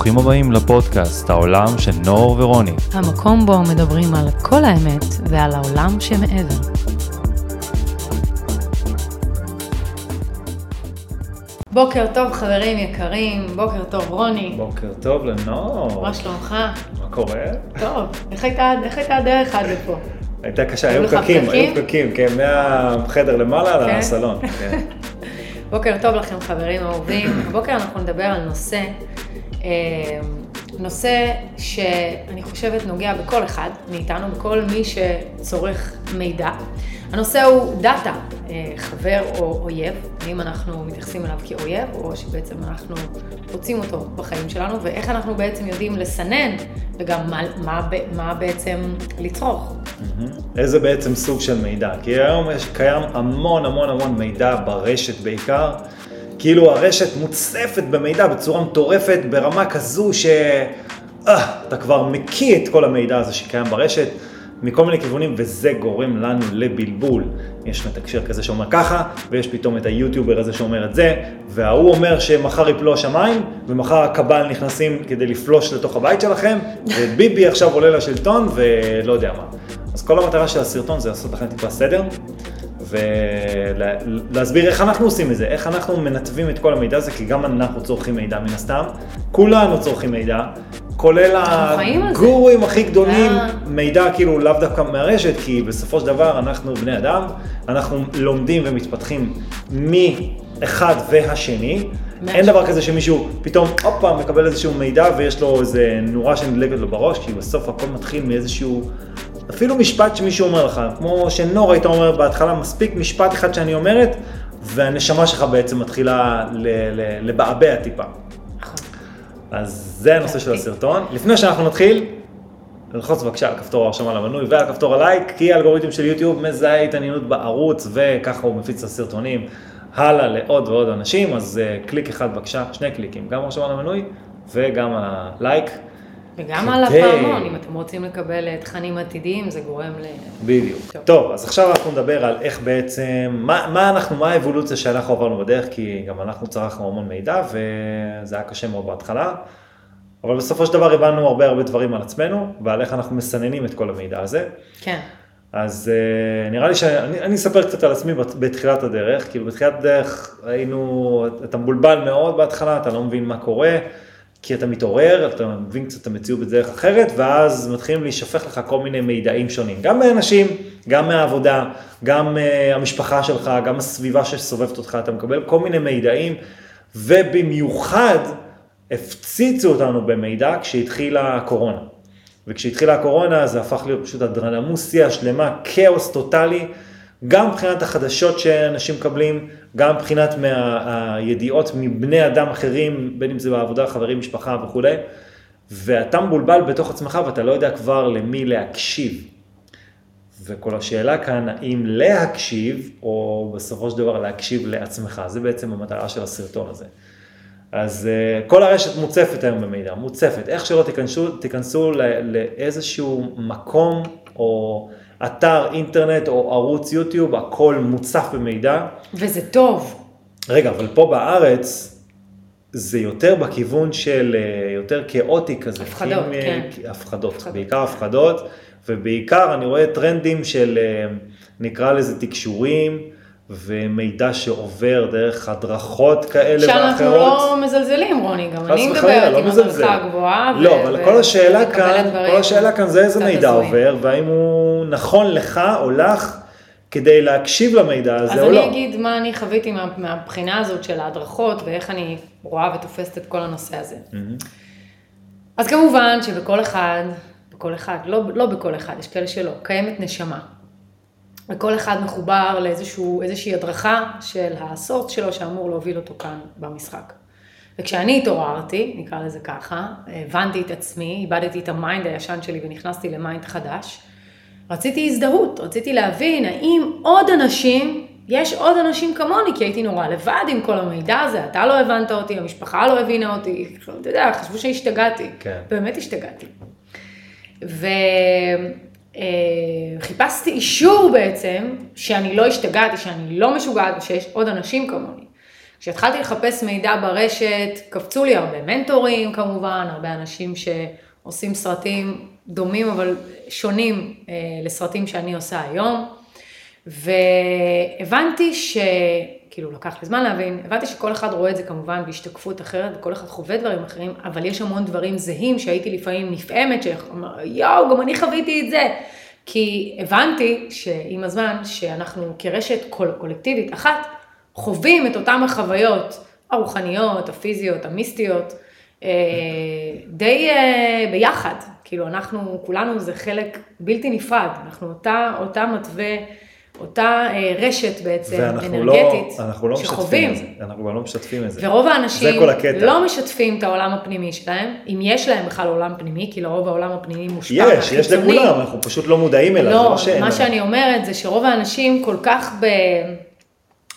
ברוכים הבאים לפודקאסט, העולם של נור ורוני. המקום בו מדברים על כל האמת ועל העולם שמעבר. בוקר טוב חברים יקרים, בוקר טוב רוני. בוקר טוב לנור. מה שלומך? מה קורה? טוב, איך הייתה, איך הייתה הדרך עד לפה? הייתה קשה, היו פקקים? היו פקקים, כן, מהחדר למעלה כן? לסלון. כן. בוקר טוב לכם חברים אהובים. הבוקר אנחנו נדבר על נושא, נושא שאני חושבת נוגע בכל אחד מאיתנו, בכל מי שצורך מידע. הנושא הוא דאטה, אה, חבר או אויב, האם אנחנו מתייחסים אליו כאויב, או שבעצם אנחנו רוצים אותו בחיים שלנו, ואיך אנחנו בעצם יודעים לסנן, וגם מה, מה, מה בעצם לצרוך. איזה בעצם סוג של מידע? כי היום יש, קיים המון המון המון מידע ברשת בעיקר. כאילו הרשת מוצפת במידע בצורה מטורפת, ברמה כזו ש... אה, אתה כבר מקיא את כל המידע הזה שקיים ברשת, מכל מיני כיוונים, וזה גורם לנו לבלבול. יש מתקשר כזה שאומר ככה, ויש פתאום את היוטיובר הזה שאומר את זה, וההוא אומר שמחר יפלו השמיים, ומחר הקבל נכנסים כדי לפלוש לתוך הבית שלכם, וביבי עכשיו עולה לשלטון, ולא יודע מה. אז כל המטרה של הסרטון זה לעשות לכם טיפה סדר, ולהסביר איך אנחנו עושים את זה, איך אנחנו מנתבים את כל המידע הזה, כי גם אנחנו צורכים מידע מן הסתם, כולנו צורכים מידע, כולל. הגורואים הכי גדולים, אה. מידע כאילו לאו דווקא מהרשת, כי בסופו של דבר אנחנו בני אדם, אנחנו לומדים ומתפתחים מאחד והשני. אין דבר כזה שמישהו פתאום, פעם, מקבל איזשהו מידע ויש לו איזה נורה שנדלקת לו בראש, כי בסוף הכל מתחיל מאיזשהו, אפילו משפט שמישהו אומר לך, כמו שנור היית אומר בהתחלה, מספיק משפט אחד שאני אומרת, והנשמה שלך בעצם מתחילה לבעבע טיפה. אז זה הנושא של הסרטון. לפני שאנחנו נתחיל, ללחוץ בבקשה על כפתור ההרשמה למנוי ועל כפתור הלייק, כי האלגוריתם של יוטיוב מזהה התעניינות בערוץ וככה הוא מפיץ את הסרטונים הלאה לעוד ועוד אנשים, אז uh, קליק אחד בבקשה, שני קליקים, גם הרשמה למנוי וגם הלייק. וגם על כדי- הפעמון, אם אתם רוצים לקבל אה, תכנים עתידיים, זה גורם ל... בדיוק. טוב. טוב, אז עכשיו אנחנו נדבר על איך בעצם, מה, מה אנחנו, מה האבולוציה שאנחנו עברנו בדרך, כי גם אנחנו צרכנו המון מידע וזה היה קשה מאוד בהתחלה, אבל בסופו של דבר הבנו הרבה הרבה דברים על עצמנו ועל איך אנחנו מסננים את כל המידע הזה. כן. אז uh, נראה לי שאני אני אספר קצת על עצמי בת- בתחילת הדרך, כאילו בתחילת הדרך היינו, אתה מבולבל מאוד בהתחלה, אתה לא מבין מה קורה, כי אתה מתעורר, אתה מבין קצת את המציאות בדרך אחרת, ואז מתחילים להישפך לך כל מיני מידעים שונים, גם מאנשים, גם מהעבודה, גם uh, המשפחה שלך, גם הסביבה שסובבת אותך, אתה מקבל כל מיני מידעים, ובמיוחד הפציצו אותנו במידע כשהתחילה הקורונה. וכשהתחילה הקורונה זה הפך להיות פשוט אדרנמוסיה שלמה, כאוס טוטאלי, גם מבחינת החדשות שאנשים מקבלים, גם מבחינת הידיעות מבני אדם אחרים, בין אם זה בעבודה, חברים, משפחה וכולי, ואתה מבולבל בתוך עצמך ואתה לא יודע כבר למי להקשיב. וכל השאלה כאן, האם להקשיב, או בסופו של דבר להקשיב לעצמך, זה בעצם המטרה של הסרטון הזה. אז uh, כל הרשת מוצפת היום במידע, מוצפת. איך שלא תיכנסו, תיכנסו לאיזשהו מקום או אתר אינטרנט או ערוץ יוטיוב, הכל מוצף במידע. וזה טוב. רגע, אבל פה בארץ זה יותר בכיוון של אה, יותר כאוטי כזה. הפחדות, אם, אה, כן. הפחדות, הפחדות. בעיקר הפחדות, ובעיקר אני רואה טרנדים של אה, נקרא לזה תקשורים. ומידע שעובר דרך הדרכות כאלה ואחרות. שאנחנו לא מזלזלים, רוני, גם אני מדברת לא עם מזלזל. הדרכה גבוהה. ו- לא, אבל ו- כל השאלה כאן, כל השאלה כאן זה איזה מידע הזויים. עובר, והאם הוא נכון לך או לך כדי להקשיב למידע הזה אז או אני לא. אגיד מה אני חוויתי מה- מהבחינה הזאת של ההדרכות, ואיך אני רואה ותופסת את כל הנושא הזה. אז כמובן שבכל אחד, בכל אחד, לא, לא בכל אחד, יש כאלה שלא, קיימת נשמה. וכל אחד מחובר לאיזושהי הדרכה של ה source שלו שאמור להוביל אותו כאן במשחק. וכשאני התעוררתי, נקרא לזה ככה, הבנתי את עצמי, איבדתי את ה mind הישן שלי ונכנסתי ל mind חדש, רציתי הזדהות, רציתי להבין האם עוד אנשים, יש עוד אנשים כמוני, כי הייתי נורא לבד עם כל המידע הזה, אתה לא הבנת אותי, המשפחה לא הבינה אותי, אתה יודע, חשבו שהשתגעתי. כן. באמת השתגעתי. וחיפשתי אישור בעצם שאני לא השתגעתי, שאני לא משוגעת ושיש עוד אנשים כמוני. כשהתחלתי לחפש מידע ברשת, קפצו לי הרבה מנטורים כמובן, הרבה אנשים שעושים סרטים דומים אבל שונים אה, לסרטים שאני עושה היום. והבנתי ש... כאילו לקח לי זמן להבין, הבנתי שכל אחד רואה את זה כמובן בהשתקפות אחרת, וכל אחד חווה דברים אחרים, אבל יש המון דברים זהים שהייתי לפעמים נפעמת, שיואו, גם אני חוויתי את זה. כי הבנתי שעם הזמן, שאנחנו כרשת קול, קולקטיבית אחת, חווים את אותן החוויות הרוחניות, הפיזיות, המיסטיות, אה, די אה, ביחד. כאילו אנחנו, כולנו זה חלק בלתי נפרד, אנחנו אותה, אותה מתווה. אותה אה, רשת בעצם לא- אנרגטית, לא, אנחנו לא שחווים. זה, אנחנו גם לא משתפים את זה. ורוב האנשים לא משתפים את העולם הפנימי שלהם, אם יש להם בכלל עולם פנימי, כי לרוב העולם הפנימי מושפע יש, יש לכולם, אנחנו פשוט לא מודעים אליו, לא, לא מה שאני אומרת זה שרוב האנשים כל כך ב...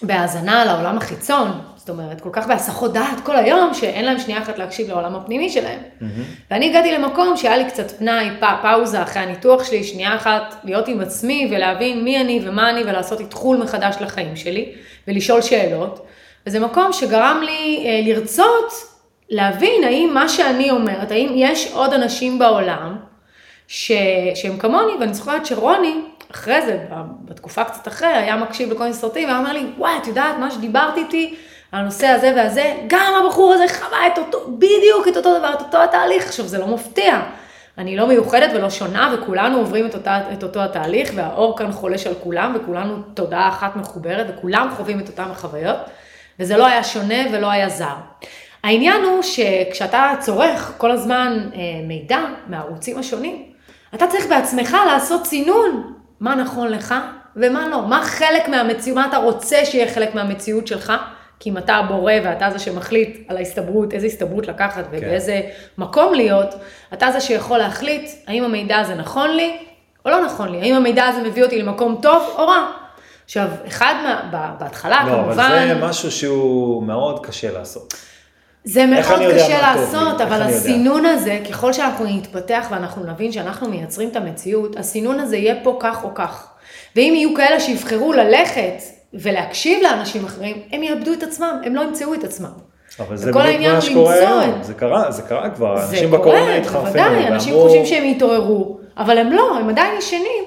בהאזנה לעולם החיצון, זאת אומרת, כל כך בהסחות דעת כל היום, שאין להם שנייה אחת להקשיב לעולם הפנימי שלהם. Mm-hmm. ואני הגעתי למקום שהיה לי קצת פנאי, פ, פאוזה אחרי הניתוח שלי, שנייה אחת להיות עם עצמי ולהבין מי אני ומה אני ולעשות איתחול מחדש לחיים שלי, ולשאול שאלות. וזה מקום שגרם לי אה, לרצות להבין האם מה שאני אומרת, האם יש עוד אנשים בעולם ש... שהם כמוני, ואני זוכרת שרוני, אחרי זה, בתקופה קצת אחרי, היה מקשיב לכל מיני סרטים, והיה אומר לי, וואי, את יודעת, מה שדיברתי איתי, הנושא הזה והזה, גם הבחור הזה חווה את אותו, בדיוק את אותו דבר, את אותו התהליך. עכשיו, זה לא מפתיע. אני לא מיוחדת ולא שונה, וכולנו עוברים את, אותה, את אותו התהליך, והאור כאן חולש על כולם, וכולנו תודעה אחת מחוברת, וכולם חווים את אותם החוויות, וזה לא היה שונה ולא היה זר. העניין הוא שכשאתה צורך כל הזמן אה, מידע מהערוצים השונים, אתה צריך בעצמך לעשות צינון מה נכון לך ומה לא, מה חלק מהמציאות, מה אתה רוצה שיהיה חלק מהמציאות שלך, כי אם אתה הבורא ואתה זה שמחליט על ההסתברות, איזה הסתברות לקחת כן. ובאיזה מקום להיות, אתה זה שיכול להחליט האם המידע הזה נכון לי או לא נכון לי, האם המידע הזה מביא אותי למקום טוב או רע. עכשיו, אחד מה, בהתחלה לא, כמובן... לא, אבל זה משהו שהוא מאוד קשה לעשות. זה מאוד קשה לעשות, אבל הסינון הזה, ככל שאנחנו נתפתח ואנחנו נבין שאנחנו מייצרים את המציאות, הסינון הזה יהיה פה כך או כך. ואם יהיו כאלה שיבחרו ללכת ולהקשיב לאנשים אחרים, הם יאבדו את עצמם, הם לא ימצאו את עצמם. אבל זה בדיוק מה שקורה היום, זה קרה, זה קרה כבר, אנשים בקורונה התחרפנו. זה קורה, בוודאי, אנשים חושבים שהם יתעוררו, אבל הם לא, הם עדיין ישנים.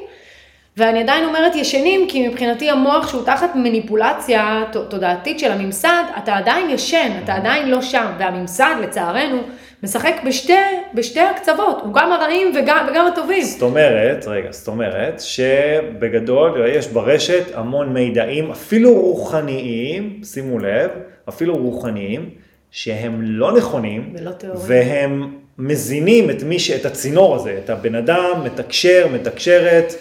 ואני עדיין אומרת ישנים, כי מבחינתי המוח שהוא תחת מניפולציה תודעתית של הממסד, אתה עדיין ישן, אתה עדיין לא שם, והממסד לצערנו משחק בשתי, בשתי הקצוות, הוא גם הרעים וגם, וגם הטובים. זאת אומרת, רגע, זאת אומרת, שבגדול יש ברשת המון מידעים, אפילו רוחניים, שימו לב, אפילו רוחניים, שהם לא נכונים, ולא טהורים. והם מזינים את מי ש... את הצינור הזה, את הבן אדם, מתקשר, מתקשרת.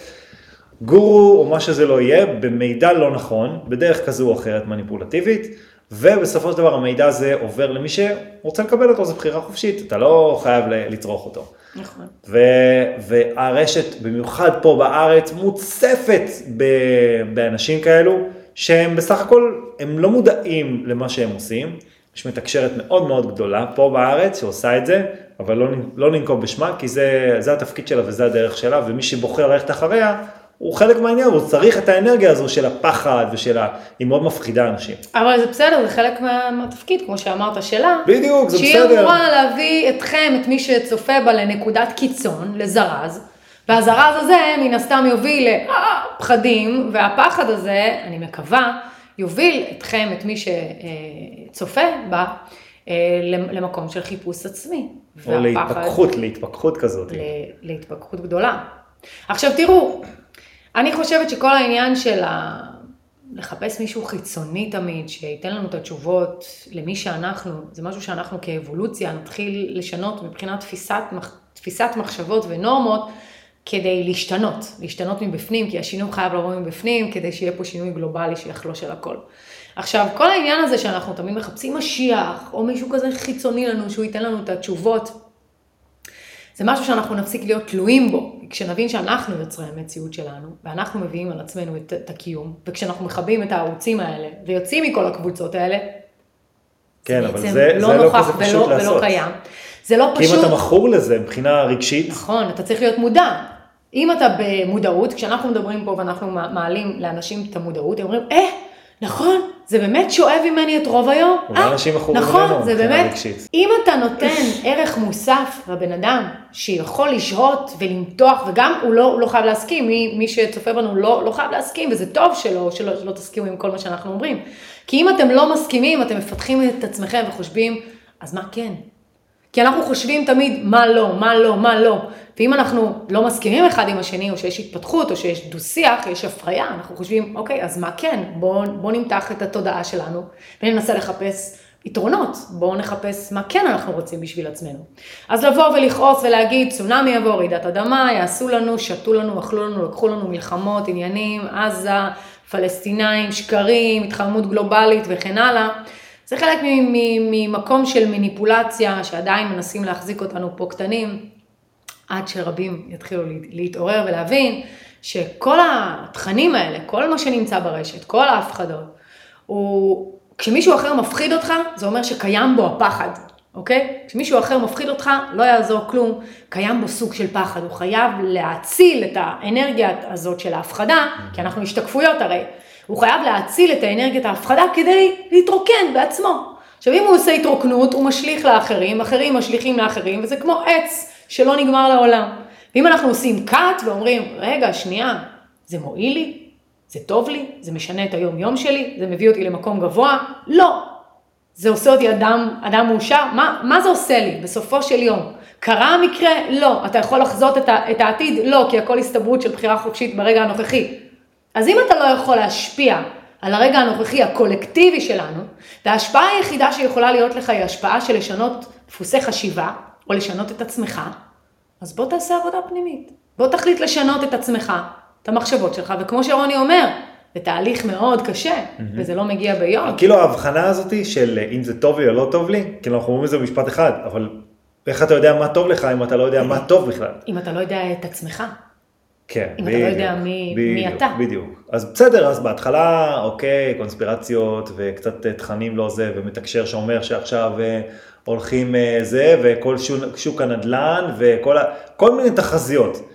גורו או מה שזה לא יהיה, במידע לא נכון, בדרך כזו או אחרת מניפולטיבית, ובסופו של דבר המידע הזה עובר למי שרוצה לקבל אותו, זו בחירה חופשית, אתה לא חייב לצרוך אותו. נכון. ו- והרשת, במיוחד פה בארץ, מוצפת ב- באנשים כאלו, שהם בסך הכל, הם לא מודעים למה שהם עושים. יש מתקשרת מאוד מאוד גדולה פה בארץ שעושה את זה, אבל לא, לא ננקוב בשמה, כי זה, זה התפקיד שלה וזה הדרך שלה, ומי שבוחר ללכת אחריה, הוא חלק מהעניין, הוא צריך את האנרגיה הזו של הפחד ושל ה... היא מאוד מפחידה אנשים. אבל זה בסדר, זה חלק מהתפקיד, כמו שאמרת, שלה. בדיוק, זה שהיא בסדר. שהיא אמורה להביא אתכם, את מי שצופה בה, לנקודת קיצון, לזרז, והזרז הזה מן הסתם יוביל לפחדים, והפחד הזה, אני מקווה, יוביל אתכם, את מי שצופה בה, אה, למקום של חיפוש עצמי. או להתפכחות, להתפכחות כזאת. להתפכחות גדולה. עכשיו תראו, אני חושבת שכל העניין של ה... לחפש מישהו חיצוני תמיד, שייתן לנו את התשובות למי שאנחנו, זה משהו שאנחנו כאבולוציה נתחיל לשנות מבחינת תפיסת, תפיסת מחשבות ונורמות כדי להשתנות, להשתנות מבפנים, כי השינוי חייב לבוא מבפנים, כדי שיהיה פה שינוי גלובלי שיחלוש על הכל. עכשיו, כל העניין הזה שאנחנו תמיד מחפשים משיח, או מישהו כזה חיצוני לנו, שהוא ייתן לנו את התשובות, זה משהו שאנחנו נפסיק להיות תלויים בו, כשנבין שאנחנו יוצרי המציאות שלנו, ואנחנו מביאים על עצמנו את, את הקיום, וכשאנחנו מכבים את הערוצים האלה, ויוצאים מכל הקבוצות האלה, כן, זה אבל זה, לא, זה לא כזה פשוט ולא, לעשות. ולא קיים. זה לא פשוט... כי אם אתה מכור לזה מבחינה רגשית... נכון, אתה צריך להיות מודע. אם אתה במודעות, כשאנחנו מדברים פה ואנחנו מעלים לאנשים את המודעות, הם אומרים, אה, נכון, זה באמת שואב ממני את רוב היום. אולי אה, אנשים מכורים נכון, זה באמת, רגשית. אם אתה נותן ערך מוסף לבן אדם, שיכול לשהות ולמתוח, וגם הוא לא, הוא לא חייב להסכים, מי, מי שצופה בנו לא, לא חייב להסכים, וזה טוב שלא, שלא, שלא תסכימו עם כל מה שאנחנו אומרים. כי אם אתם לא מסכימים, אתם מפתחים את עצמכם וחושבים, אז מה כן? כי אנחנו חושבים תמיד מה לא, מה לא, מה לא. ואם אנחנו לא מסכימים אחד עם השני, או שיש התפתחות, או שיש דו-שיח, יש הפריה, אנחנו חושבים, אוקיי, אז מה כן? בואו בוא נמתח את התודעה שלנו, וננסה לחפש יתרונות. בואו נחפש מה כן אנחנו רוצים בשביל עצמנו. אז לבוא ולכעוס ולהגיד, צונאמי יבוא, רעידת אדמה, יעשו לנו, שתו לנו, אכלו לנו, לקחו לנו מלחמות, עניינים, עזה, פלסטינאים, שקרים, התחממות גלובלית וכן הלאה. זה חלק ממקום של מניפולציה שעדיין מנסים להחזיק אותנו פה קטנים, עד שרבים יתחילו להתעורר ולהבין שכל התכנים האלה, כל מה שנמצא ברשת, כל ההפחדות, הוא, כשמישהו אחר מפחיד אותך, זה אומר שקיים בו הפחד, אוקיי? כשמישהו אחר מפחיד אותך, לא יעזור כלום, קיים בו סוג של פחד, הוא חייב להציל את האנרגיה הזאת של ההפחדה, כי אנחנו השתקפויות הרי. הוא חייב להציל את האנרגיית ההפחדה כדי להתרוקן בעצמו. עכשיו אם הוא עושה התרוקנות, הוא משליך לאחרים, אחרים משליכים לאחרים, וזה כמו עץ שלא נגמר לעולם. ואם אנחנו עושים cut ואומרים, רגע, שנייה, זה מועיל לי? זה טוב לי? זה משנה את היום יום שלי? זה מביא אותי למקום גבוה? לא. זה עושה אותי אדם, אדם מאושר? מה, מה זה עושה לי בסופו של יום? קרה המקרה? לא. אתה יכול לחזות את, ה, את העתיד? לא, כי הכל הסתברות של בחירה חופשית ברגע הנוכחי. אז אם אתה לא יכול להשפיע על הרגע הנוכחי הקולקטיבי שלנו, וההשפעה היחידה שיכולה להיות לך היא השפעה של לשנות דפוסי חשיבה, או לשנות את עצמך, אז בוא תעשה עבודה פנימית. בוא תחליט לשנות את עצמך, את המחשבות שלך, וכמו שרוני אומר, זה תהליך מאוד קשה, mm-hmm. וזה לא מגיע ביום. כאילו ההבחנה הזאת של אם זה טוב לי או לא טוב לי, כאילו אנחנו אומרים את זה במשפט אחד, אבל איך אתה יודע מה טוב לך אם אתה לא יודע מה טוב בכלל? אם אתה לא יודע את עצמך. כן, אם בדיוק, אתה לא יודע מי, בדיוק, מי אתה. בדיוק. אז בסדר, אז בהתחלה, אוקיי, קונספירציות וקצת תכנים לא זה, ומתקשר שאומר שעכשיו אה, הולכים אה, זה, וכל שוק, שוק הנדל"ן, וכל ה, כל מיני תחזיות.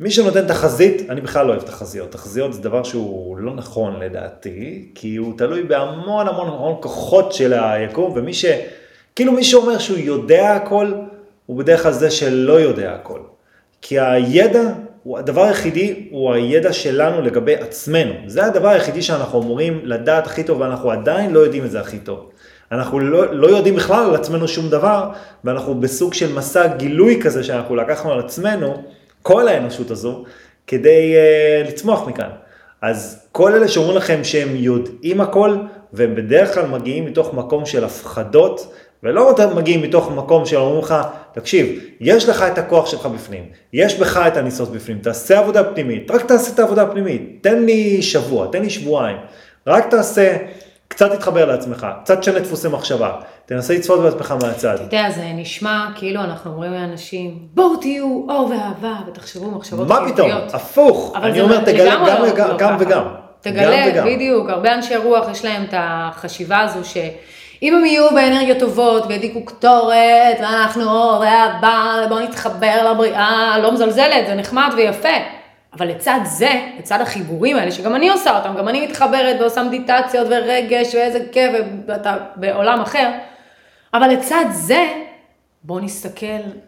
מי שנותן תחזית, אני בכלל לא אוהב תחזיות. תחזיות זה דבר שהוא לא נכון לדעתי, כי הוא תלוי בהמון המון המון כוחות של היקום, ומי ש... כאילו מי שאומר שהוא יודע הכל, הוא בדרך כלל זה שלא יודע הכל. כי הידע הדבר היחידי, הוא הידע שלנו לגבי עצמנו. זה הדבר היחידי שאנחנו אמורים לדעת הכי טוב, ואנחנו עדיין לא יודעים את זה הכי טוב. אנחנו לא, לא יודעים בכלל על עצמנו שום דבר, ואנחנו בסוג של מסע גילוי כזה שאנחנו לקחנו על עצמנו, כל האנושות הזו, כדי uh, לצמוח מכאן. אז כל אלה שאומרים לכם שהם יודעים הכל, והם בדרך כלל מגיעים מתוך מקום של הפחדות, ולא מגיעים מתוך מקום שאומרים לך, תקשיב, יש לך את הכוח שלך בפנים, יש בך את הניסוס בפנים, תעשה עבודה פנימית, רק תעשה את העבודה הפנימית, תן לי שבוע, תן לי שבועיים, רק תעשה, קצת תתחבר לעצמך, קצת תשנה דפוסי מחשבה, תנסה לצפות בעצמך מהצד. אתה יודע, זה נשמע כאילו אנחנו אומרים לאנשים, בואו תהיו אור ואהבה ותחשבו מחשבות מה פתאום, הפוך, אני אומר, תגלה גם, לא, גם, לא גם וגם. תגלה, בדיוק, הרבה אנשי רוח יש להם את החשיבה הזו ש... אם הם יהיו באנרגיות טובות וידיקו קטורת, ואנחנו אור ואהבה, בואו נתחבר לבריאה, לא מזלזלת, זה נחמד ויפה. אבל לצד זה, לצד החיבורים האלה, שגם אני עושה אותם, גם אני מתחברת ועושה מדיטציות ורגש ואיזה כיף, ואתה בעולם אחר, אבל לצד זה, בואו נסתכל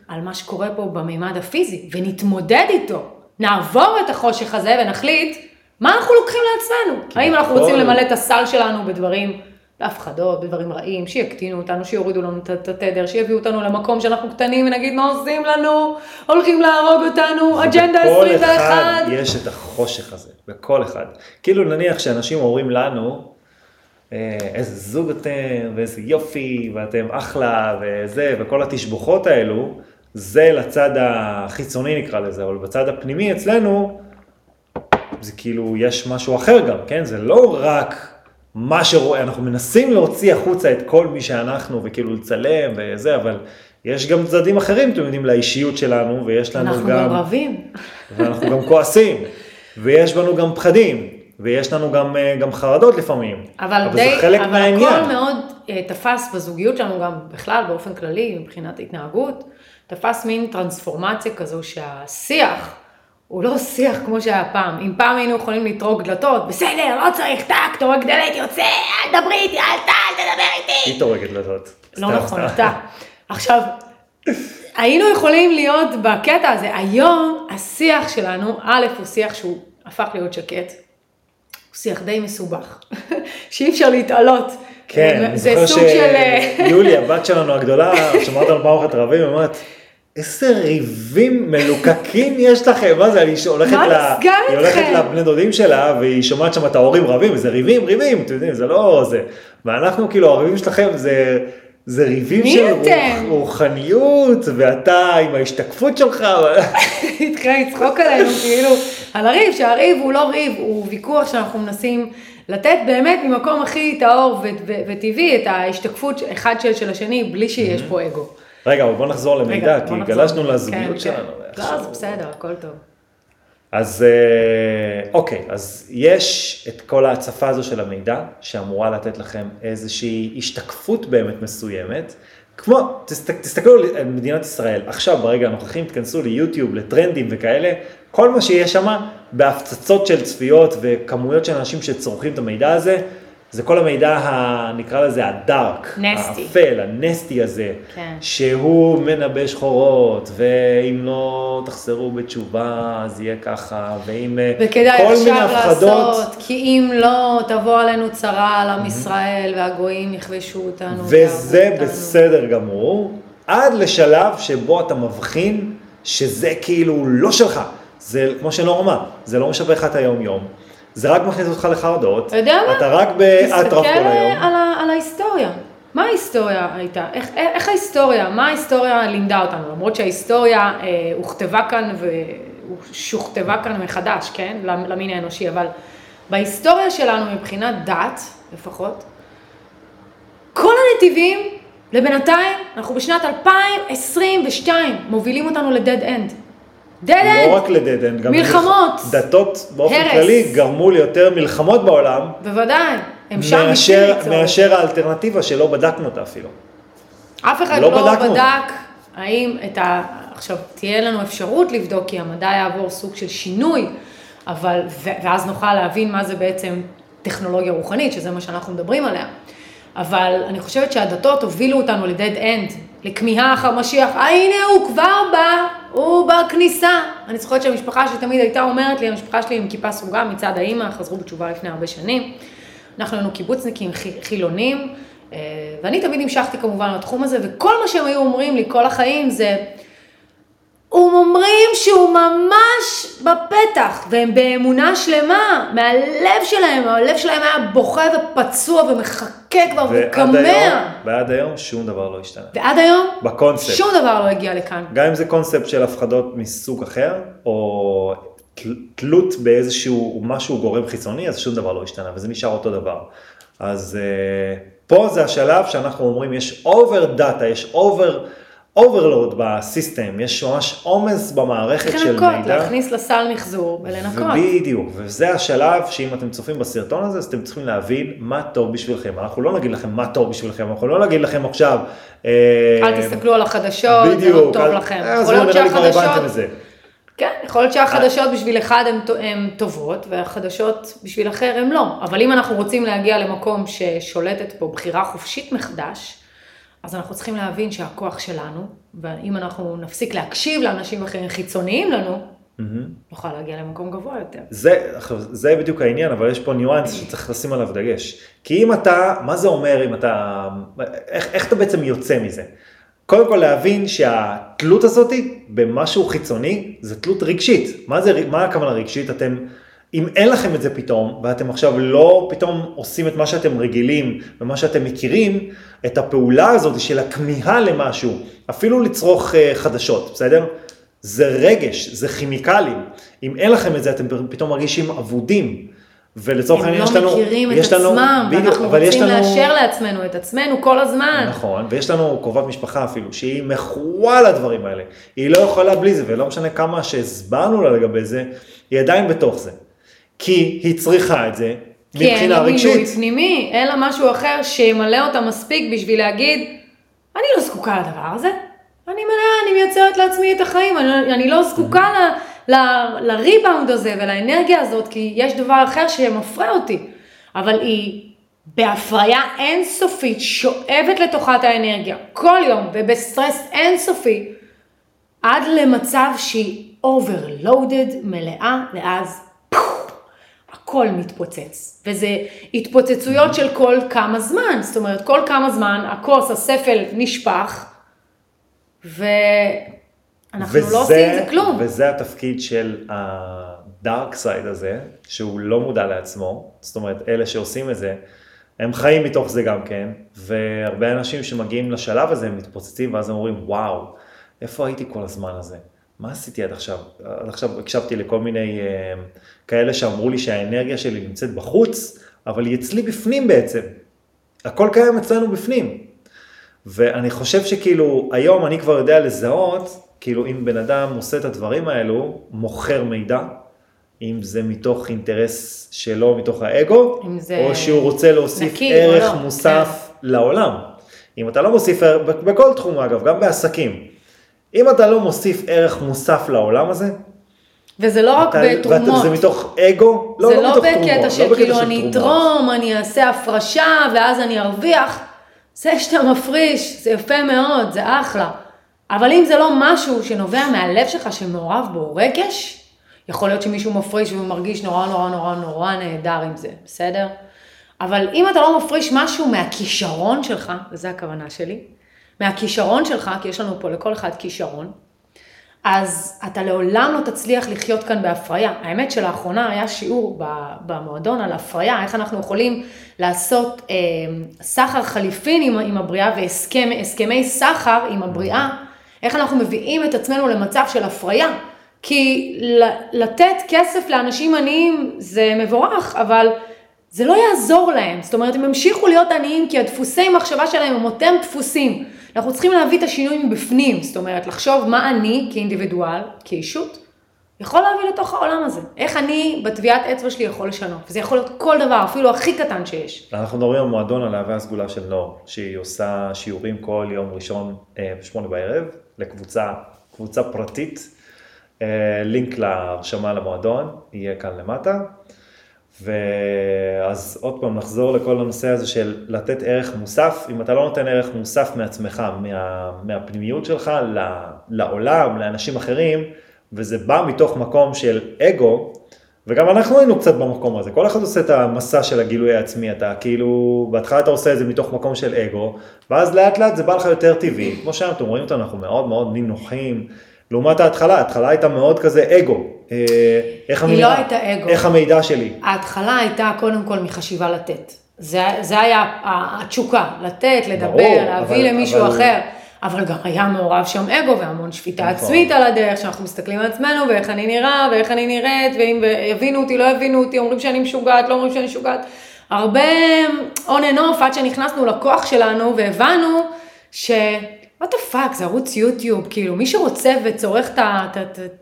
על מה שקורה פה במימד הפיזי, ונתמודד איתו. נעבור את החושך הזה ונחליט מה אנחנו לוקחים לעצמנו. האם אנחנו רוצים למלא את הסל שלנו בדברים בהפחדות, בדברים רעים, שיקטינו אותנו, שיורידו לנו את התדר, שיביאו אותנו למקום שאנחנו קטנים ונגיד מה עושים לנו, הולכים להרוג אותנו, אג'נדה 21. בכל אחד יש את החושך הזה, בכל אחד. כאילו נניח שאנשים אומרים לנו, אה, איזה זוג אתם, ואיזה יופי, ואתם אחלה, וזה, וכל התשבוכות האלו, זה לצד החיצוני נקרא לזה, אבל בצד הפנימי אצלנו, זה כאילו, יש משהו אחר גם, כן? זה לא רק מה שרואה, אנחנו מנסים להוציא החוצה את כל מי שאנחנו, וכאילו לצלם וזה, אבל יש גם צדדים אחרים, אתם יודעים, לאישיות שלנו, ויש לנו אנחנו גם... אנחנו גם רבים. ואנחנו גם כועסים, ויש בנו גם פחדים, ויש לנו גם, אה, גם חרדות לפעמים. אבל, אבל די, זה חלק אבל מהעניין. הכל מאוד אה, תפס בזוגיות שלנו גם בכלל, באופן כללי, מבחינת התנהגות, תפס מין טרנספורמציה כזו שהשיח הוא לא שיח כמו שהיה פעם. אם פעם היינו יכולים לטרוק דלתות, בסדר, לא צריך, טאק, טורק דלת, יוצא, אל דברי איתי, אל ת- אל תדבר איתי. היא טורקת דלתות. לא נכון. אתה. עכשיו, היינו יכולים להיות בקטע הזה. היום השיח שלנו, א', הוא שיח שהוא הפך להיות שקט. הוא שיח די מסובך, שאי אפשר להתעלות. כן, אני זה זוכר סוג של... אה, שיולי, הבת שלנו הגדולה, שמעת לנו פעם אחת רבים, היא אומרת, איזה ריבים מלוקקים יש לכם, מה זה, אני הולכת מה ל... נסגר היא הולכת? לבני דודים שלה, והיא שומעת שם את ההורים רבים, וזה ריבים, ריבים, אתם יודעים, זה לא זה. ואנחנו, כאילו, הריבים שלכם זה... זה ריבים של? רוח, רוחניות, ואתה עם ההשתקפות שלך. התחיל לצחוק עלינו, כאילו, על הריב, שהריב הוא לא ריב, הוא ויכוח שאנחנו מנסים לתת באמת ממקום הכי טהור וטבעי את ההשתקפות אחד של, של השני, בלי שיש פה אגו. רגע, אבל בוא נחזור למידע, כי. גלשנו כן, לזוגיות כן. שלנו. לא, זה בסדר, הכל טוב. אז אה, אוקיי, אז יש את כל ההצפה הזו של המידע, שאמורה לתת לכם איזושהי השתקפות באמת מסוימת. כמו, תסת, תסתכלו על מדינת ישראל, עכשיו ברגע הנוכחי, תכנסו ליוטיוב, לטרנדים וכאלה, כל מה שיש שם בהפצצות של צפיות וכמויות של אנשים שצורכים את המידע הזה, זה כל המידע, ה, נקרא לזה הדארק, Nasty. האפל, הנסטי הזה, כן. שהוא מנבא שחורות, ואם לא תחזרו בתשובה אז יהיה ככה, ואם אה, וכדאי כל מיני הפחדות, לעשות, כי אם לא, תבוא עלינו צרה על עם ישראל, והגויים יכבשו אותנו. וזה. בסדר גמור, עד לשלב שבו אתה מבחין שזה כאילו לא שלך, זה כמו שנור אמר, זה לא משווה לך את היום יום, זה רק מכניס אותך לחרדות, אתה יודע מה? אתה רק באטרף תסתכל כל היום. ה- על ההיסטוריה. מה ההיסטוריה הייתה? איך, איך ההיסטוריה, מה ההיסטוריה לימדה אותנו? למרות שההיסטוריה אה, הוכתבה כאן ושוכתבה כאן מחדש, כן? למין האנושי, אבל בהיסטוריה שלנו מבחינת דת, לפחות, כל הנתיבים, לבינתיים, אנחנו בשנת 2022, מובילים אותנו ל dead end. Dead end! לא רק ל dead גם מלחמות. דתות באופן הרס. כללי גרמו ליותר מלחמות בעולם, בוודאי, הם שם בשביל ליצור. מאשר האלטרנטיבה שלא בדקנו אותה אפילו. אף אחד לא לא. בדק האם את ה... עכשיו, תהיה לנו אפשרות לבדוק, כי המדע יעבור סוג של שינוי, אבל, ואז נוכל להבין מה זה בעצם טכנולוגיה רוחנית, שזה מה שאנחנו מדברים עליה. אבל אני חושבת שהדתות הובילו אותנו לדד אנד, לכמיהה אחר משיח, "אה, הנה הוא כבר בא, הוא בכניסה. אני זוכרת שהמשפחה שלי תמיד הייתה אומרת לי, המשפחה שלי עם כיפה סרוגה מצד האימא, חזרו בתשובה לפני הרבה שנים. אנחנו היינו קיבוצניקים חי- חילונים, אה, ואני תמיד המשכתי כמובן לתחום הזה, וכל מה שהם היו אומרים לי כל החיים זה, הם אומרים שהוא ממש בפתח, והם באמונה שלמה, מהלב שלהם, הלב שלהם היה בוכה ופצוע ומחכה כבר. היום, ועד היום שום דבר לא השתנה. ועד היום, בקונספט. שום דבר לא הגיע לכאן. גם אם זה קונספט של הפחדות מסוג אחר, או תל- תלות באיזשהו משהו גורם חיצוני, אז שום דבר לא השתנה, וזה נשאר אותו דבר. אז אה, פה זה השלב שאנחנו אומרים, יש over data, יש over, overload ב system, יש ממש עומס במערכת צריך של לנקות, מידע. להכניס לסל מחזור ולנקות. בדיוק, וזה השלב שאם אתם צופים בסרטון הזה, אז אתם צריכים להבין מה טוב בשבילכם. אנחנו לא נגיד לכם מה טוב בשבילכם, אנחנו לא נגיד לכם עכשיו... אה, אל תסתכלו על החדשות, זה לא בדיוק, טוב אל- לכם. אה, יכול להיות נראה לי כבר הבנתם שהחדשות, את זה. כן, יכול להיות שהחדשות בשביל אחד הן טובות, והחדשות בשביל אחר הן לא. אבל אם אנחנו רוצים להגיע למקום ששולטת פה בחירה חופשית מחדש, אז אנחנו צריכים להבין שהכוח שלנו, ואם אנחנו נפסיק להקשיב לאנשים אחרים חיצוניים לנו, נוכל להגיע למקום גבוה יותר. זה, זה בדיוק העניין, אבל יש פה ניואנס שצריך לשים עליו דגש. כי אם אתה, מה זה אומר אם אתה, איך, איך אתה בעצם יוצא מזה? קודם כל להבין שהתלות הזאת במשהו חיצוני, זה תלות רגשית. מה זה, מה הכוונה רגשית? אתם, אם אין לכם את זה פתאום, ואתם עכשיו לא פתאום עושים את מה שאתם רגילים ומה שאתם מכירים, את הפעולה הזאת של הכמיהה למשהו, אפילו לצרוך אה, חדשות, בסדר? זה רגש, זה כימיקלים. אם אין לכם את זה, אתם פתאום מרגישים אבודים. ולצורך הם העניין לא יש לנו, מכירים את לנו, עצמם, בדיוק, ואנחנו רוצים לנו, לאשר לעצמנו את עצמנו כל הזמן. נכון, ויש לנו קרובת משפחה אפילו, שהיא מכורה לדברים האלה. היא לא יכולה בלי זה, ולא משנה כמה שהסברנו לה לגבי זה, היא עדיין בתוך זה. כי היא צריכה את זה כי אין מבחינה לה מילוי רגשית. פנימי, אין לה משהו אחר שימלא אותה מספיק בשביל להגיד, אני לא זקוקה לדבר הזה, אני מלאה, אני מייצרת לעצמי את החיים, אני, אני לא זקוקה ל, לריבאונד הזה ולאנרגיה הזאת, כי יש דבר אחר שמפרה אותי, אבל היא בהפריה אינסופית שואבת לתוכה את האנרגיה כל יום ובסטרס אינסופי, עד למצב שהיא overloaded מלאה, ואז הכל מתפוצץ. וזה התפוצצויות של כל כמה זמן, זאת אומרת, כל כמה זמן הכוס, הספל נשפך, ואנחנו וזה, לא עושים עם זה כלום. וזה התפקיד של הדארק סייד הזה, שהוא לא מודע לעצמו, זאת אומרת, אלה שעושים את זה, הם חיים מתוך זה גם כן, והרבה אנשים שמגיעים לשלב הזה הם מתפוצצים ואז הם אומרים, וואו, איפה הייתי כל הזמן הזה? מה עשיתי עד עכשיו? עד עכשיו הקשבתי לכל מיני uh, כאלה שאמרו לי שהאנרגיה שלי נמצאת בחוץ, אבל היא אצלי בפנים בעצם. הכל קיים אצלנו בפנים. ואני חושב שכאילו, היום אני כבר יודע לזהות, כאילו אם בן אדם עושה את הדברים האלו, מוכר מידע, אם זה מתוך אינטרס שלו, מתוך האגו, או שהוא רוצה להוסיף ערך לא. מוסף כן. לעולם. אם אתה לא מוסיף, בכל תחום אגב, גם בעסקים, אם אתה לא מוסיף ערך מוסף לעולם הזה, וזה לא רק בתרומות. וזה מתוך אגו? לא, לא, לא מתוך תרומות. זה לא בקטע של כאילו אני אתרום, אני אעשה הפרשה ואז אני ארוויח. זה שאתה מפריש, זה יפה מאוד, זה אחלה. אבל אם זה לא משהו שנובע מהלב שלך, שמעורב בו רגש, יכול להיות שמישהו מפריש והוא מרגיש נורא נורא נורא נורא נהדר עם זה, בסדר? אבל אם אתה לא מפריש משהו מהכישרון שלך, וזו הכוונה שלי, מהכישרון שלך, כי יש לנו פה לכל אחד כישרון, אז אתה לעולם לא תצליח לחיות כאן בהפריה. האמת שלאחרונה היה שיעור במועדון על הפריה, איך אנחנו יכולים לעשות אה, סחר חליפין עם, עם הבריאה והסכמי סחר עם הבריאה, איך אנחנו מביאים את עצמנו למצב של הפריה. כי לתת כסף לאנשים עניים זה מבורך, אבל זה לא יעזור להם. זאת אומרת, הם ימשיכו להיות עניים כי הדפוסי מחשבה שלהם הם אותם דפוסים. אנחנו צריכים להביא את השינוי מבפנים, זאת אומרת, לחשוב מה אני כאינדיבידואל, כאישות, יכול להביא לתוך העולם הזה. איך אני בטביעת אצבע שלי יכול לשנות. וזה יכול להיות כל דבר, אפילו הכי קטן שיש. אנחנו מדברים על מועדון על האהבה הסגולה של נור, שהיא עושה שיעורים כל יום ראשון אה, בשמונה בערב, לקבוצה, קבוצה פרטית. אה, לינק להרשמה למועדון, יהיה כאן למטה. ואז עוד פעם נחזור לכל הנושא הזה של לתת ערך מוסף, אם אתה לא נותן ערך מוסף מעצמך, מה, מהפנימיות שלך לעולם, לאנשים אחרים, וזה בא מתוך מקום של אגו, וגם אנחנו היינו קצת במקום הזה, כל אחד עושה את המסע של הגילוי העצמי, אתה כאילו, בהתחלה אתה עושה את זה מתוך מקום של אגו, ואז לאט לאט זה בא לך יותר טבעי, כמו שאתם רואים אותנו, אנחנו מאוד מאוד נינוחים, לעומת ההתחלה, ההתחלה הייתה מאוד כזה אגו. אה, איך היא המידע, לא הייתה אגו. איך המידע שלי. ההתחלה הייתה קודם כל מחשיבה לתת. זה, זה היה התשוקה, לתת, לדבר, ברור, להביא אבל, למישהו אבל... אחר. אבל גם היה מעורב שם אגו והמון שפיטה נכון. עצמית על הדרך, שאנחנו מסתכלים על עצמנו ואיך אני נראה ואיך אני נראית, ואם יבינו אותי, לא יבינו אותי, אומרים שאני משוגעת, לא אומרים שאני משוגעת. הרבה on and off עד שנכנסנו לכוח שלנו והבנו ש... what the fuck, זה ערוץ יוטיוב, כאילו, מי שרוצה וצורך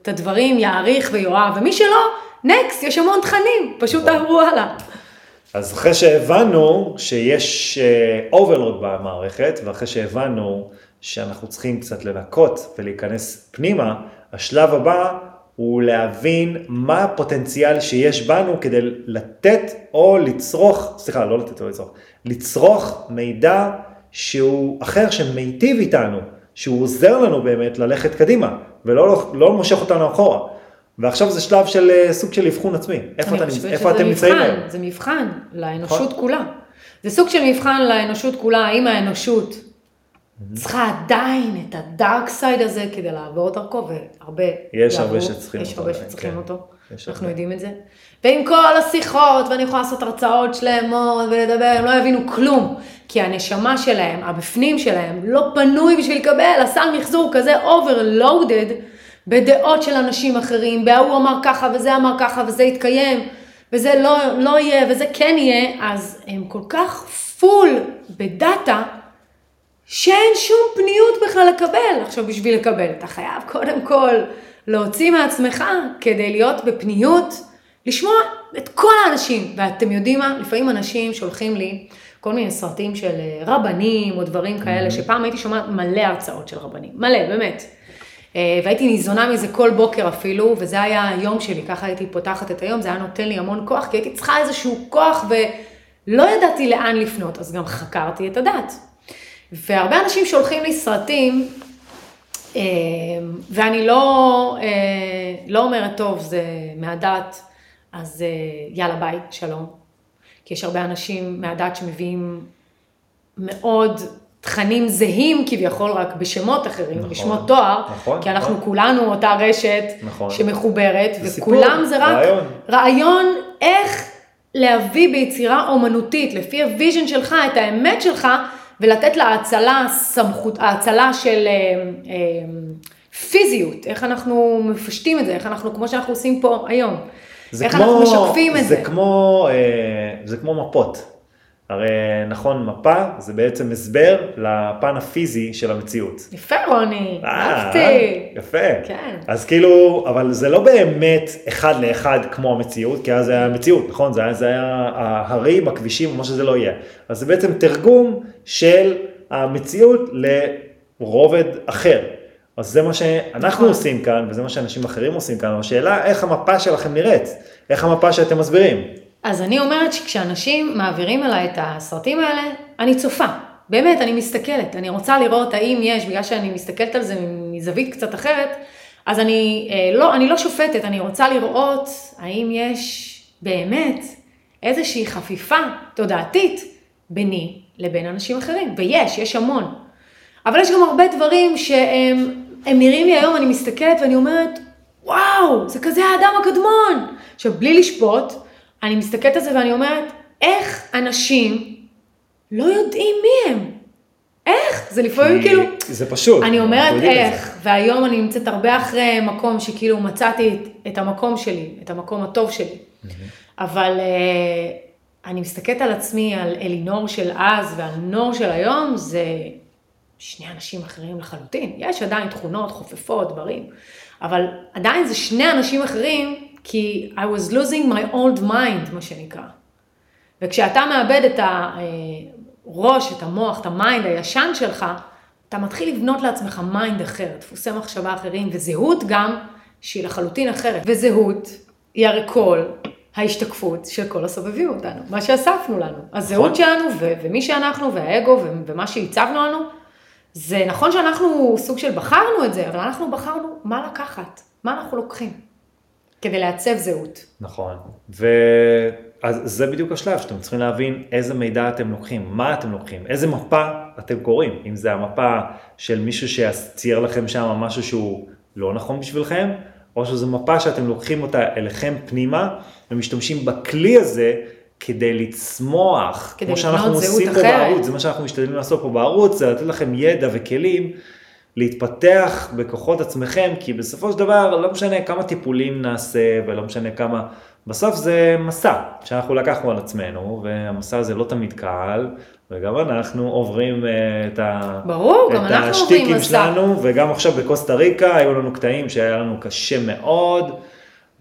את הדברים יעריך ויאהב, ומי שלא, next, יש המון תכנים, פשוט נכון. תעברו הלאה. אז אחרי שהבנו שיש overload אה, במערכת, ואחרי שהבנו שאנחנו צריכים קצת לנקות ולהיכנס פנימה, השלב הבא הוא להבין מה הפוטנציאל שיש בנו כדי לתת או לצרוך, סליחה, לא לתת או לצרוך, לצרוך מידע שהוא אחר שמיטיב איתנו, שהוא עוזר לנו באמת ללכת קדימה, ולא לא מושך אותנו אחורה. ועכשיו זה שלב של אה, סוג של אבחון עצמי. איפה, אתה, איפה אתם נמצאים היום? זה מבחן לאנושות נכון. כולה. זה סוג של מבחן לאנושות כולה, האם האנושות צריכה עדיין את הדארק סייד הזה כדי לעבור דרכו, והרבה יש יעבור, הרבה שצריכים יש הרבה שצריכים כן. אותו, אנחנו הרבה. יודעים את זה. ועם כל השיחות, ואני יכולה לעשות הרצאות שלמות ולדבר, הם לא יבינו כלום, כי הנשמה שלהם, הבפנים שלהם, לא פנוי בשביל לקבל, הסל מחזור כזה overloaded בדעות של אנשים אחרים, בהוא אמר ככה וזה אמר ככה וזה יתקיים, וזה לא, לא יהיה וזה כן יהיה, אז הם כל כך פול בדאטה, שאין שום פניות בכלל לקבל. עכשיו, בשביל לקבל, אתה חייב קודם כל להוציא מעצמך כדי להיות בפניות, לשמוע את כל האנשים. ואתם יודעים מה? לפעמים אנשים שולחים לי כל מיני סרטים של אה, רבנים או דברים כאלה. שפעם הייתי שומעת מלא הרצאות של רבנים. מלא, באמת. אה, והייתי ניזונה מזה כל בוקר אפילו, וזה היה היום שלי, ככה הייתי פותחת את היום, זה היה נותן לי המון כוח, כי הייתי צריכה איזשהו כוח ולא ידעתי לאן לפנות, אז גם חקרתי את הדת. והרבה אנשים שולחים לי סרטים, אה, ואני לא, לא אומרת, טוב, זה מהדת, אז יאללה ביי, שלום. כי יש הרבה אנשים מהדת שמביאים מאוד תכנים זהים כביכול, רק בשמות אחרים, נכון, בשמות תואר, נכון, כי אנחנו נכון. כולנו אותה רשת נכון. שמחוברת, זה וכולם סיפור, זה רק רעיון. רעיון איך להביא ביצירה אומנותית, לפי ה vision שלך, את האמת שלך, ולתת לה האצלה, סמכות, האצלה של אה, אה, פיזיות, איך אנחנו מפשטים את זה, איך אנחנו, כמו שאנחנו עושים פה היום. איך כמו, אנחנו משקפים את זה. זה כמו, אה, זה כמו מפות. הרי נכון, מפה זה בעצם הסבר לפן הפיזי של המציאות. יפה רוני, אה, אהבתי. יפה. כן. אז כאילו, אבל זה לא באמת אחד לאחד כמו המציאות, כי אז זה היה המציאות, נכון? זה היה, זה היה ההרים, הכבישים, מה שזה לא יהיה. אז זה בעצם תרגום של המציאות לרובד אחר. אז זה מה שאנחנו נכון. עושים כאן, וזה מה שאנשים אחרים עושים כאן, השאלה איך המפה שלכם נראית, איך המפה שאתם מסבירים. אז אני אומרת שכשאנשים מעבירים אליי את הסרטים האלה, אני צופה. באמת, אני מסתכלת. אני רוצה לראות האם יש, בגלל שאני מסתכלת על זה מזווית קצת אחרת, אז אני אה, לא, אני לא שופטת, אני רוצה לראות האם יש באמת איזושהי חפיפה תודעתית ביני לבין אנשים אחרים. ויש, יש המון. אבל יש גם הרבה דברים שהם נראים לי היום, אני מסתכלת ואני אומרת, וואו, זה כזה האדם הקדמון. עכשיו, בלי לשפוט, אני מסתכלת על זה ואני אומרת, איך אנשים לא יודעים מי הם? איך? זה לפעמים כאילו... זה פשוט. אני אומרת איך, והיום אני נמצאת הרבה אחרי מקום שכאילו מצאתי את, את המקום שלי, את המקום הטוב שלי. Mm-hmm. אבל uh, אני מסתכלת על עצמי, על אלינור של אז ועל נור של היום, זה שני אנשים אחרים לחלוטין. יש עדיין תכונות, חופפות, דברים, אבל עדיין זה שני אנשים אחרים כי I was losing my old mind, מה שנקרא. וכשאתה מאבד את הראש, את המוח, את ה mind הישן שלך, אתה מתחיל לבנות לעצמך mind אחר, דפוסי מחשבה אחרים, וזהות גם שהיא לחלוטין אחרת. וזהות היא הרי כל ההשתקפות של כל הסובבים אותנו, מה שאספנו לנו. הזהות נכון. שלנו ו- ומי שאנחנו והאגו ו- ומה שהצבנו לנו, זה נכון שאנחנו סוג של בחרנו את זה, אבל אנחנו בחרנו מה לקחת, מה אנחנו לוקחים. כדי לעצב זהות. נכון, ואז זה בדיוק השלב שאתם צריכים להבין איזה מידע אתם לוקחים, מה אתם לוקחים, איזה מפה אתם קוראים, אם זה המפה של מישהו שצייר לכם שם משהו שהוא לא נכון בשבילכם, או שזו מפה שאתם לוקחים אותה אליכם פנימה ומשתמשים בכלי הזה כדי לצמוח, כדי כמו שאנחנו עושים פה בערוץ, זה מה שאנחנו משתדלים לעשות פה בערוץ, זה לתת לכם ידע וכלים להתפתח בכוחות עצמכם, כי בסופו של דבר לא משנה כמה טיפולים נעשה ולא משנה כמה, בסוף זה מסע שאנחנו לקחנו על עצמנו, והמסע הזה לא תמיד קל, וגם אנחנו עוברים uh, את, ה... ברור, את השטיקים שלנו, וגם עכשיו בקוסטה ריקה היו לנו קטעים שהיה לנו קשה מאוד.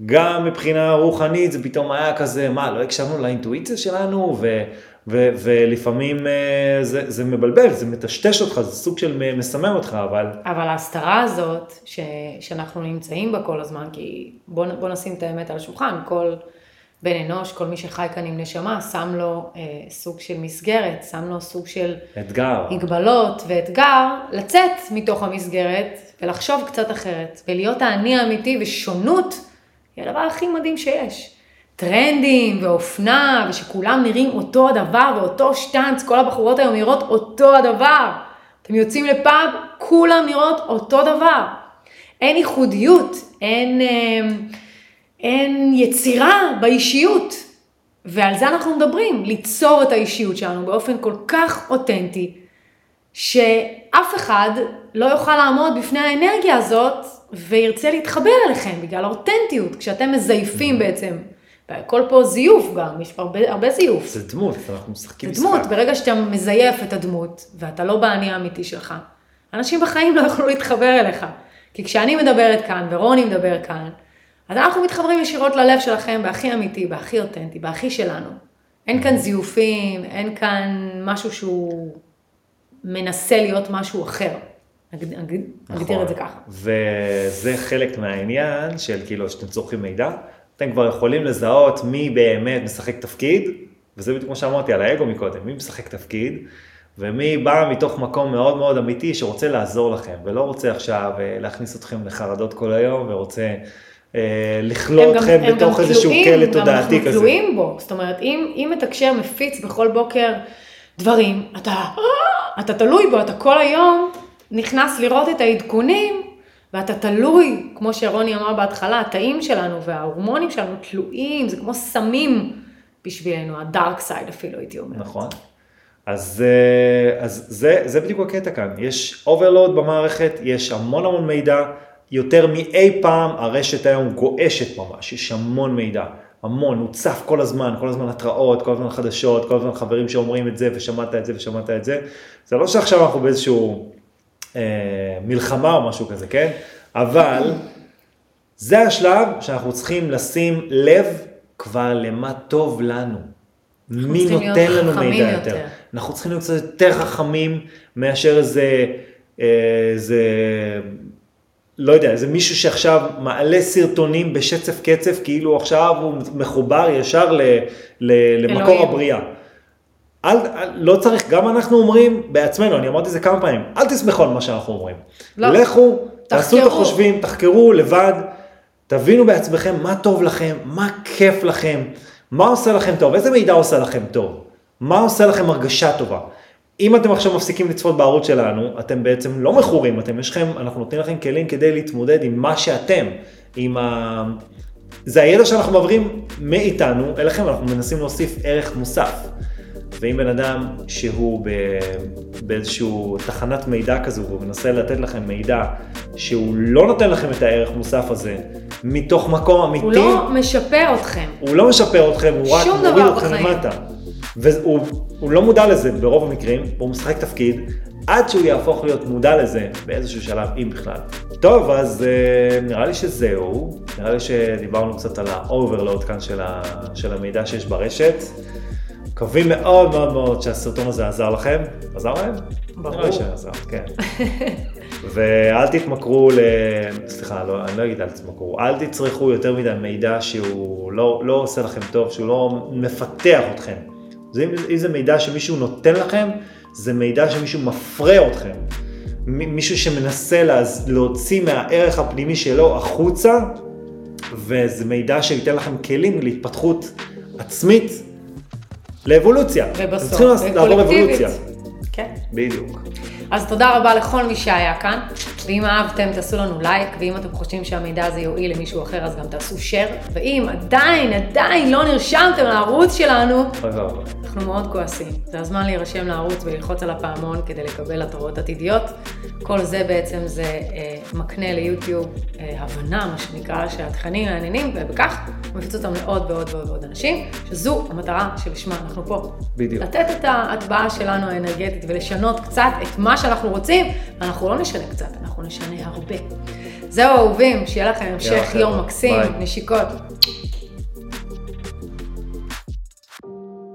גם מבחינה רוחנית זה פתאום היה כזה, מה, לא הקשבנו לאינטואיציה שלנו, ו, ו, ולפעמים אה, זה, זה מבלבל, זה מטשטש אותך, זה סוג של מסמם אותך, אבל... אבל ההסתרה הזאת, ש, שאנחנו נמצאים בה כל הזמן, כי בוא, בוא נשים את האמת על השולחן, כל בן אנוש, כל מי שחי כאן עם נשמה, שם לו אה, סוג של מסגרת, שם לו סוג של... אתגר. הגבלות ואתגר, לצאת מתוך המסגרת ולחשוב קצת אחרת, ולהיות האני האמיתי ושונות, היא הדבר הכי מדהים שיש. טרנדים ואופנה, ושכולם נראים אותו הדבר ואותו שטאנץ, כל הבחורות היום נראות אותו הדבר. אתם יוצאים לפאב, כולם נראות אותו דבר. אין ייחודיות, אין, אה, אין יצירה באישיות. ועל זה אנחנו מדברים, ליצור את האישיות שלנו באופן כל כך אותנטי, שאף אחד לא יוכל לעמוד בפני האנרגיה הזאת וירצה להתחבר אליכם בגלל האותנטיות, כשאתם מזייפים mm-hmm. בעצם והכל פה זיוף גם, יש פה הרבה, הרבה זיוף. זה דמות, אנחנו משחקים משחק. זה דמות, ברגע שאתה מזייף את הדמות, ואתה לא באני האמיתי שלך, אנשים בחיים לא יוכלו להתחבר אליך. כי כשאני מדברת כאן, ורוני מדבר כאן, אז אנחנו מתחברים ישירות ללב שלכם בהכי אמיתי, בהכי אותנטי, בהכי שלנו. אין כאן זיופים, אין כאן משהו שהוא מנסה להיות משהו אחר. נגד- נגד- נכון. נגדיר את זה ככה. וזה חלק מהעניין של כאילו שאתם צורכים מידע, אתם כבר יכולים לזהות מי באמת משחק תפקיד, וזה בדיוק כמו שאמרתי על האגו מקודם, מי משחק תפקיד, ומי בא מתוך מקום מאוד מאוד אמיתי שרוצה לעזור לכם, ולא רוצה עכשיו אה, להכניס אתכם לחרדות כל היום, ורוצה אה, לכלוא הם גם- אתכם הם בתוך גם איזשהו כלא גם תודעתי כזה. תלויים בו, זאת אומרת, אם, אם מתקשר מפיץ בכל בוקר דברים, אתה, אתה תלוי בו, אתה כל היום נכנס לראות את העדכונים, ואתה תלוי, כמו שרוני אמר בהתחלה, התאים שלנו וההורמונים שלנו תלויים, זה כמו סמים בשבילנו, ה dark side אפילו הייתי אומרת. נכון. אז, אה, אז זה, זה בדיוק הקטע כאן, יש overload במערכת, יש המון המון מידע, יותר מאי פעם הרשת היום גועשת ממש, יש המון מידע, המון, הוא צף כל הזמן, כל הזמן התראות, כל הזמן חדשות, כל הזמן חברים שאומרים את זה ושמעת את זה ושמעת את זה, זה לא שעכשיו אנחנו באיזשהו אה, מלחמה או משהו כזה, כן? אבל זה השלב שאנחנו צריכים לשים לב כבר למה טוב לנו. מי נותן לנו מידע יותר. יותר. אנחנו צריכים להיות קצת יותר חכמים מאשר איזה, אה, איזה, לא יודע, איזה מישהו שעכשיו מעלה סרטונים בשצף קצף, כאילו עכשיו הוא מחובר ישר ל, ל, למקור אלוהים. הבריאה. אל, אל, לא צריך, גם אנחנו אומרים בעצמנו, אני אמרתי את זה כמה פעמים, אל תסמכו על מה שאנחנו אומרים. לא. לכו, תעשו את תחקרו. החושבים, תחקרו לבד, תבינו בעצמכם מה טוב לכם, מה כיף לכם, מה עושה לכם טוב, איזה מידע עושה לכם טוב, מה עושה לכם הרגשה טובה. אם אתם עכשיו מפסיקים לצפות בערוץ שלנו, אתם בעצם לא מכורים, אתם יש לכם, אנחנו נותנים לכם כלים כדי להתמודד עם מה שאתם, עם ה... זה הידע שאנחנו מעבירים מאיתנו אליכם, אנחנו מנסים להוסיף ערך מוסף. ואם בן אדם שהוא ב... באיזשהו תחנת מידע כזו, והוא מנסה לתת לכם מידע שהוא לא נותן לכם את הערך מוסף הזה, מתוך מקום אמיתי, הוא לא משפר אתכם. הוא לא משפר אתכם, הוא רק מוריד אתכם. למטה. והוא הוא לא מודע לזה ברוב המקרים, והוא משחק תפקיד, עד שהוא יהפוך להיות מודע לזה באיזשהו שלב, אם בכלל. טוב, אז אה, נראה לי שזהו, נראה לי שדיברנו קצת על ה overload כאן של, ה, של המידע שיש ברשת. מקווים מאוד מאוד מאוד שהסרטון הזה עזר לכם. עזר להם? ברור. נראה לי שעזר, כן. ואל תתמכרו ל... סליחה, לא, אני לא אגיד אל תתמכרו, אל תצרכו יותר מדי מידע שהוא לא, לא עושה לכם טוב, שהוא לא מפתח אתכם. זה, אם זה מידע שמישהו נותן לכם, זה מידע שמישהו מפרה אתכם. מישהו שמנסה להז... להוציא מהערך הפנימי שלו החוצה, וזה מידע שייתן לכם כלים להתפתחות עצמית, לאבולוציה. ובסוף, צריכים לעבור. אבולוציה. כן. בדיוק. אז תודה רבה לכל מי שהיה כאן, ואם אהבתם תעשו לנו לייק, ואם אתם חושבים שהמידע הזה יועיל למישהו אחר אז גם תעשו share, ואם עדיין, עדיין לא נרשמתם לערוץ שלנו. אנחנו מאוד כועסים. זה הזמן להירשם לערוץ וללחוץ על הפעמון כדי לקבל התראות עתידיות. כל זה בעצם זה אה, מקנה ליוטיוב אה, הבנה, מה שנקרא, שהתכנים מעניינים, ובכך מפיץ אותם לעוד ועוד ועוד ועוד אנשים, שזו המטרה שלשמה אנחנו פה. בדיוק. לתת את ההטבעה שלנו האנרגטית ולשנות קצת את מה שאנחנו רוצים, ואנחנו לא נשנה קצת, אנחנו נשנה הרבה. זהו אהובים, שיהיה לכם המשך יום מקסים. נשיקות.